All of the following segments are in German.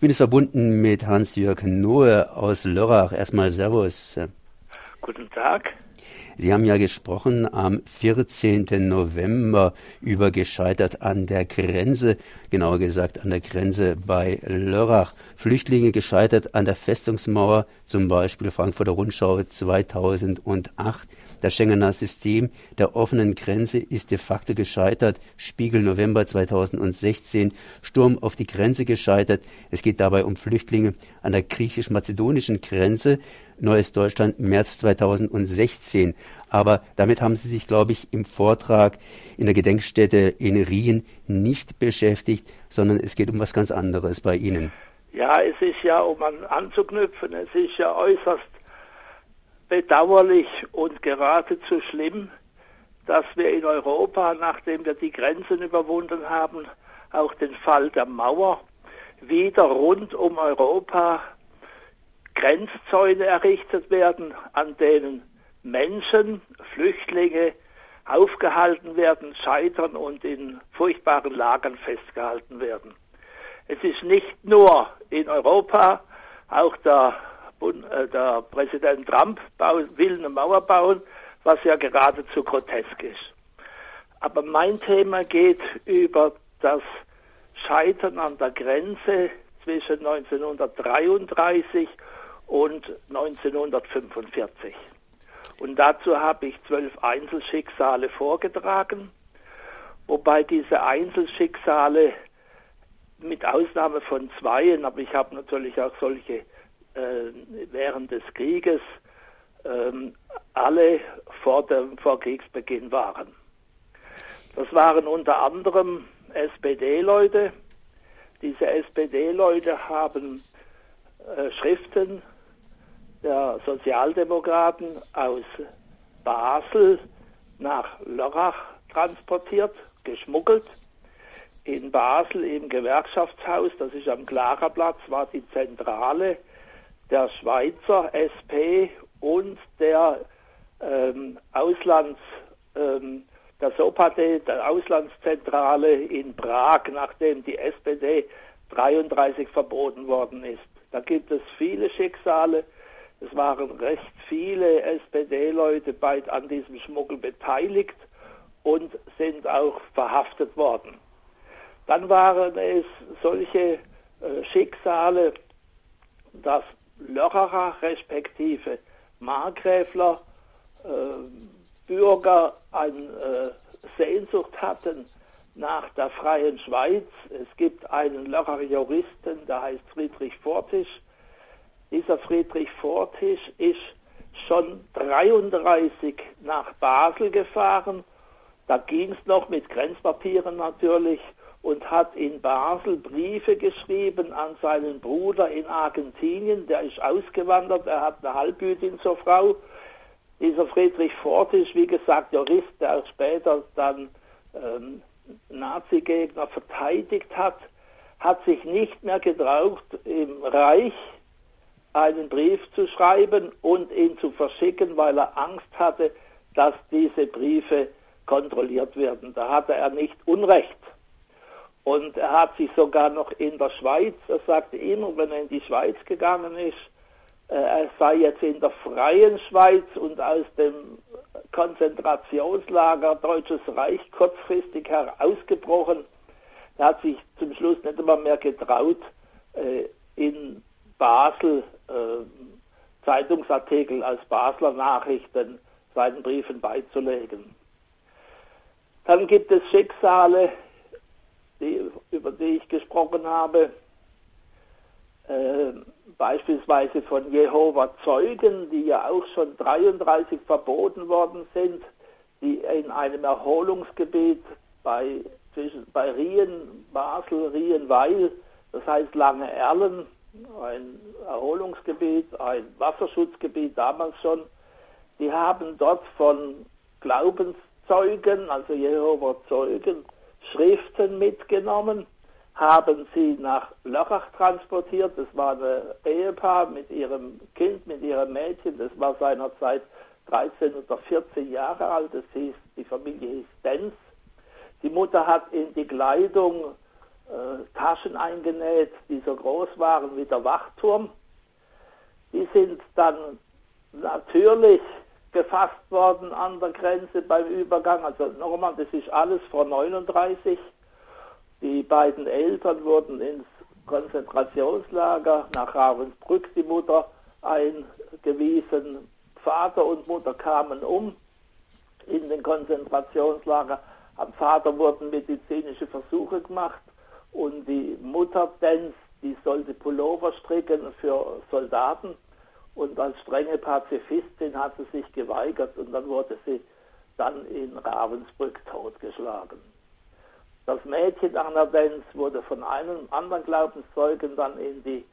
Ich bin jetzt verbunden mit Hans-Jörg Nohe aus Lörrach. Erstmal Servus. Guten Tag. Sie haben ja gesprochen am 14. November über gescheitert an der Grenze, genauer gesagt an der Grenze bei Lörrach. Flüchtlinge gescheitert an der Festungsmauer, zum Beispiel Frankfurter Rundschau 2008. Das Schengener System der offenen Grenze ist de facto gescheitert. Spiegel November 2016. Sturm auf die Grenze gescheitert. Es geht dabei um Flüchtlinge an der griechisch-mazedonischen Grenze. Neues Deutschland März 2016. Aber damit haben Sie sich, glaube ich, im Vortrag in der Gedenkstätte in Rien nicht beschäftigt, sondern es geht um was ganz anderes bei Ihnen. Ja, es ist ja, um an, anzuknüpfen, es ist ja äußerst bedauerlich und geradezu schlimm, dass wir in Europa, nachdem wir die Grenzen überwunden haben, auch den Fall der Mauer wieder rund um Europa Grenzzäune errichtet werden, an denen Menschen, Flüchtlinge aufgehalten werden, scheitern und in furchtbaren Lagern festgehalten werden. Es ist nicht nur in Europa, auch der äh, der Präsident Trump will eine Mauer bauen, was ja geradezu grotesk ist. Aber mein Thema geht über das Scheitern an der Grenze zwischen 1933 und 1945. Und dazu habe ich zwölf Einzelschicksale vorgetragen, wobei diese Einzelschicksale mit Ausnahme von zweien, aber ich habe natürlich auch solche äh, während des Krieges ähm, alle vor, dem, vor Kriegsbeginn waren. Das waren unter anderem SPD-Leute. Diese SPD-Leute haben äh, Schriften der Sozialdemokraten aus Basel nach Lörrach transportiert, geschmuggelt. In Basel im Gewerkschaftshaus, das ist am Klarerplatz, war die Zentrale der Schweizer SP und der ähm, Auslands, ähm, der SOPAD, der Auslandszentrale in Prag, nachdem die SPD 33 verboten worden ist. Da gibt es viele Schicksale. Es waren recht viele SPD-Leute an diesem Schmuggel beteiligt und sind auch verhaftet worden. Dann waren es solche äh, Schicksale, dass Lörrerer respektive Markgräfler äh, Bürger eine äh, Sehnsucht hatten nach der freien Schweiz. Es gibt einen Lörrer Juristen, der heißt Friedrich Fortisch. Dieser Friedrich Fortisch ist schon 33 nach Basel gefahren. Da ging es noch mit Grenzpapieren natürlich und hat in Basel Briefe geschrieben an seinen Bruder in Argentinien, der ist ausgewandert, er hat eine Halbjüdin zur Frau. Dieser Friedrich Ford ist, wie gesagt, Jurist, der später dann ähm, Nazi-Gegner verteidigt hat, hat sich nicht mehr getraut, im Reich einen Brief zu schreiben und ihn zu verschicken, weil er Angst hatte, dass diese Briefe kontrolliert werden. Da hatte er nicht Unrecht. Und er hat sich sogar noch in der Schweiz, er sagte immer, wenn er in die Schweiz gegangen ist, äh, er sei jetzt in der freien Schweiz und aus dem Konzentrationslager Deutsches Reich kurzfristig herausgebrochen. Er hat sich zum Schluss nicht immer mehr getraut, äh, in Basel Zeitungsartikel aus Basler Nachrichten seinen Briefen beizulegen. Dann gibt es Schicksale die, über die ich gesprochen habe, äh, beispielsweise von Jehova Zeugen, die ja auch schon 33 verboten worden sind, die in einem Erholungsgebiet bei, zwischen, bei Rien, Basel, Rienweil, das heißt Lange Erlen, ein Erholungsgebiet, ein Wasserschutzgebiet damals schon, die haben dort von Glaubenszeugen, also Jehova Zeugen, Schriften mitgenommen, haben sie nach Lörrach transportiert. Das war ein Ehepaar mit ihrem Kind, mit ihrem Mädchen. Das war seinerzeit 13 oder 14 Jahre alt. Das hieß, die Familie hieß Denz. Die Mutter hat in die Kleidung Taschen eingenäht, die so groß waren wie der Wachturm. Die sind dann natürlich gefasst worden an der Grenze beim Übergang. Also nochmal, das ist alles vor 39. Die beiden Eltern wurden ins Konzentrationslager nach Ravensbrück, die Mutter eingewiesen. Vater und Mutter kamen um in den Konzentrationslager. Am Vater wurden medizinische Versuche gemacht und die Mutter Dens, die sollte Pullover stricken für Soldaten und als strenge Pazifistin hat sie sich geweigert und dann wurde sie dann in Ravensbrück totgeschlagen. Das Mädchen Anna Benz wurde von einem anderen Glaubenszeugen dann in die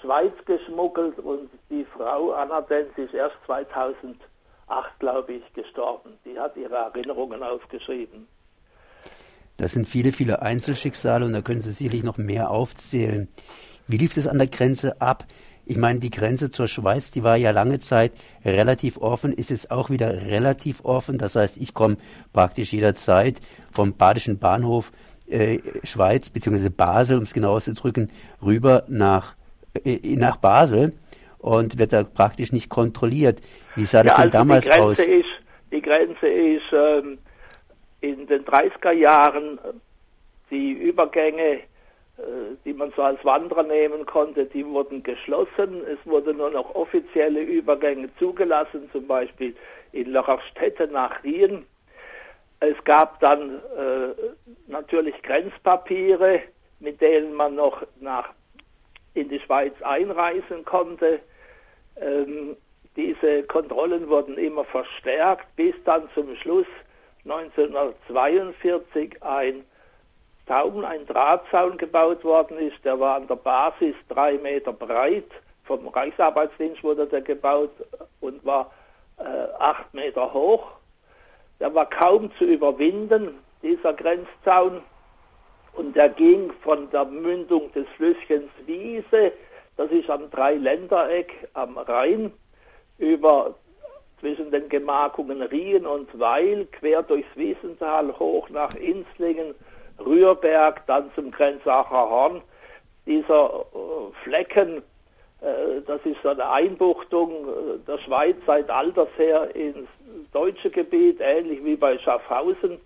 Schweiz geschmuggelt und die Frau Anna Benz ist erst 2008, glaube ich, gestorben. Die hat ihre Erinnerungen aufgeschrieben. Das sind viele, viele Einzelschicksale und da können Sie sicherlich noch mehr aufzählen. Wie lief es an der Grenze ab? Ich meine, die Grenze zur Schweiz, die war ja lange Zeit relativ offen, ist jetzt auch wieder relativ offen. Das heißt, ich komme praktisch jederzeit vom Badischen Bahnhof äh, Schweiz bzw. Basel, um es genau auszudrücken, rüber nach, äh, nach Basel und wird da praktisch nicht kontrolliert. Wie sah das ja, denn also damals die Grenze aus? Ist, die Grenze ist ähm, in den 30er Jahren die Übergänge äh, die man so als Wanderer nehmen konnte, die wurden geschlossen. Es wurden nur noch offizielle Übergänge zugelassen, zum Beispiel in Lörrachstädte nach Rien. Es gab dann äh, natürlich Grenzpapiere, mit denen man noch nach in die Schweiz einreisen konnte. Ähm, diese Kontrollen wurden immer verstärkt, bis dann zum Schluss 1942 ein Zaun, ein Drahtzaun gebaut worden ist. Der war an der Basis drei Meter breit. Vom Reichsarbeitsdienst wurde der gebaut und war äh, acht Meter hoch. Der war kaum zu überwinden, dieser Grenzzaun. Und der ging von der Mündung des Flüsschens Wiese, das ist am Dreiländereck am Rhein, über zwischen den Gemarkungen Rien und Weil, quer durchs Wiesental hoch nach Inslingen Rührberg, dann zum Grenzacher Horn. Dieser äh, Flecken, äh, das ist eine Einbuchtung äh, der Schweiz seit alters her ins deutsche Gebiet, ähnlich wie bei Schaffhausen.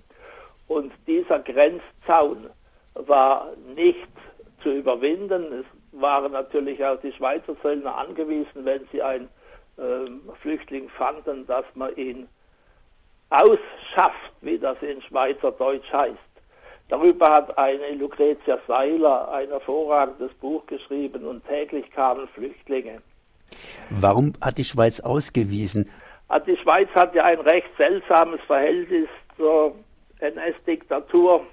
Und dieser Grenzzaun war nicht zu überwinden. Es waren natürlich auch die Schweizer Söldner angewiesen, wenn sie ähm, Flüchtling fanden, dass man ihn ausschafft, wie das in Schweizerdeutsch heißt. Darüber hat eine Lucretia Seiler ein hervorragendes Buch geschrieben und täglich kamen Flüchtlinge. Warum hat die Schweiz ausgewiesen? Die Schweiz hat ja ein recht seltsames Verhältnis zur NS-Diktatur.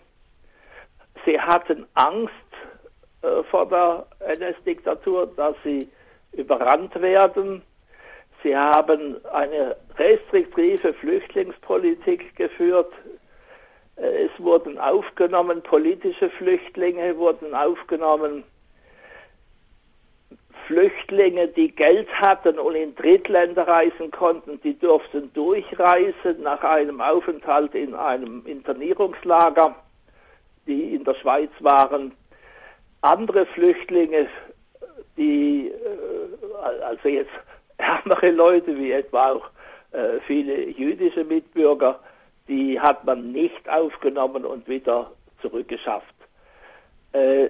Sie hatten Angst äh, vor der NS-Diktatur, dass sie überrannt werden. Sie haben eine restriktive Flüchtlingspolitik geführt, es wurden aufgenommen, politische Flüchtlinge wurden aufgenommen, Flüchtlinge, die Geld hatten und in Drittländer reisen konnten, die durften durchreisen nach einem Aufenthalt in einem Internierungslager, die in der Schweiz waren. Andere Flüchtlinge, die, äh, also jetzt ärmere Leute, wie etwa auch äh, viele jüdische Mitbürger, die hat man nicht aufgenommen und wieder zurückgeschafft. Äh,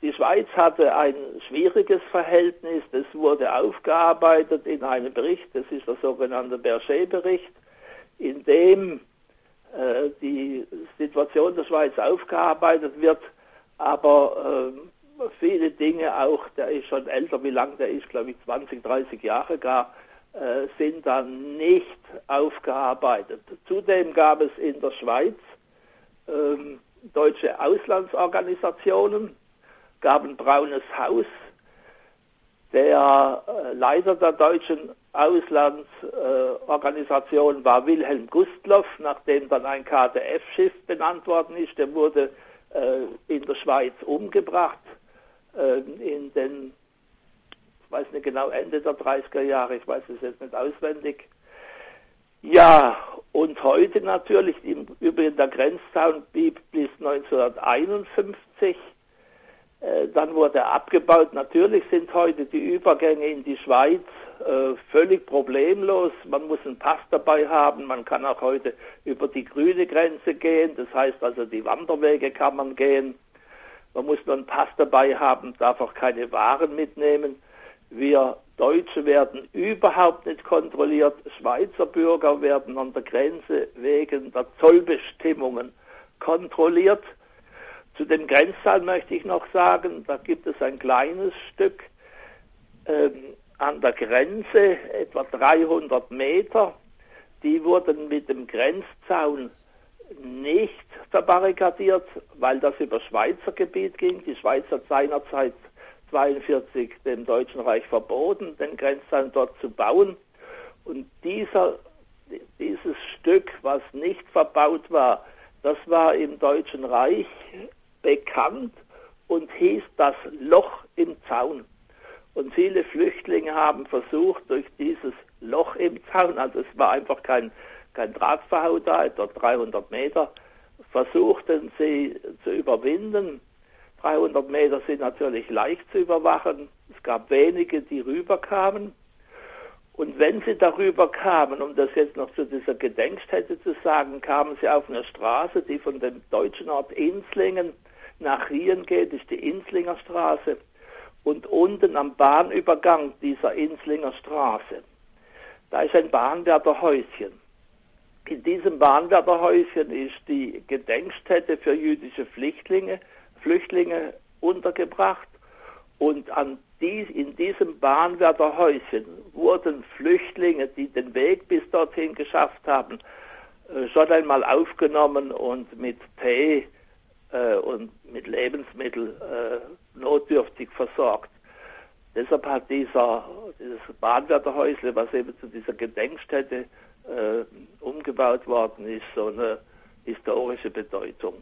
die Schweiz hatte ein schwieriges Verhältnis, das wurde aufgearbeitet in einem Bericht, das ist der sogenannte Berger-Bericht, in dem äh, die Situation der Schweiz aufgearbeitet wird, aber äh, viele Dinge auch, der ist schon älter, wie lang der ist, glaube ich 20, 30 Jahre gar, äh, sind dann nicht aufgearbeitet. Zudem gab es in der Schweiz ähm, deutsche Auslandsorganisationen, gab ein braunes Haus. Der äh, Leiter der deutschen Auslandsorganisation äh, war Wilhelm Gustloff, nachdem dann ein KDF-Schiff benannt worden ist. Der wurde äh, in der Schweiz umgebracht in den weiß nicht genau, Ende der 30er Jahre, ich weiß es jetzt nicht auswendig. Ja, und heute natürlich, im Übrigen der Grenzzaun blieb bis 1951. Äh, dann wurde er abgebaut. Natürlich sind heute die Übergänge in die Schweiz äh, völlig problemlos. Man muss einen Pass dabei haben. Man kann auch heute über die grüne Grenze gehen. Das heißt also, die Wanderwege kann man gehen. Man muss nur einen Pass dabei haben, darf auch keine Waren mitnehmen. Wir Deutsche werden überhaupt nicht kontrolliert. Schweizer Bürger werden an der Grenze wegen der Zollbestimmungen kontrolliert. Zu den Grenzzahlen möchte ich noch sagen, da gibt es ein kleines Stück ähm, an der Grenze, etwa 300 Meter. Die wurden mit dem Grenzzaun nicht verbarrikadiert, weil das über Schweizer Gebiet ging. Die Schweiz hat seinerzeit 42 dem Deutschen Reich verboten, den Grenzzaun dort zu bauen. Und dieser, dieses Stück, was nicht verbaut war, das war im Deutschen Reich bekannt und hieß das Loch im Zaun. Und viele Flüchtlinge haben versucht, durch dieses Loch im Zaun, also es war einfach kein, kein Drahtverhau da, etwa 300 Meter, versuchten sie zu überwinden. 300 Meter sind natürlich leicht zu überwachen. Es gab wenige, die rüberkamen. Und wenn sie darüber kamen, um das jetzt noch zu dieser Gedenkstätte zu sagen, kamen sie auf eine Straße, die von dem deutschen Ort Inslingen nach Rien geht, ist die Inslinger Straße. Und unten am Bahnübergang dieser Inslinger Straße, da ist ein Bahnwärterhäuschen. In diesem Bahnwärterhäuschen ist die Gedenkstätte für jüdische Flüchtlinge, Flüchtlinge untergebracht. Und an dies, in diesem Bahnwärterhäuschen wurden Flüchtlinge, die den Weg bis dorthin geschafft haben, äh, schon einmal aufgenommen und mit Tee äh, und mit Lebensmitteln äh, notdürftig versorgt. Deshalb hat dieser, dieses Bahnwärterhäusle, was eben zu dieser Gedenkstätte äh, umgebaut worden ist, so eine historische Bedeutung.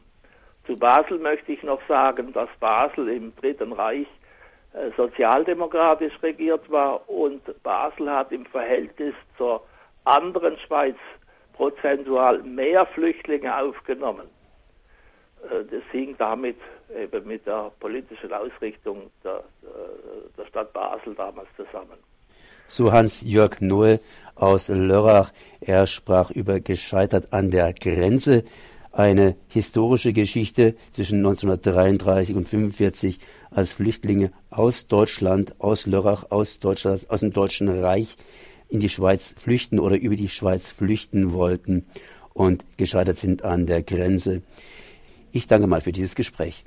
Zu Basel möchte ich noch sagen, dass Basel im Dritten Reich äh, sozialdemokratisch regiert war und Basel hat im Verhältnis zur anderen Schweiz prozentual mehr Flüchtlinge aufgenommen. Äh, das hing damit eben mit der politischen Ausrichtung der, äh, der Stadt Basel damals zusammen. So Hans-Jörg Nohl aus Lörrach. Er sprach über gescheitert an der Grenze. Eine historische Geschichte zwischen 1933 und 1945, als Flüchtlinge aus Deutschland, aus Lörrach, aus Deutschland, aus dem Deutschen Reich in die Schweiz flüchten oder über die Schweiz flüchten wollten und gescheitert sind an der Grenze. Ich danke mal für dieses Gespräch.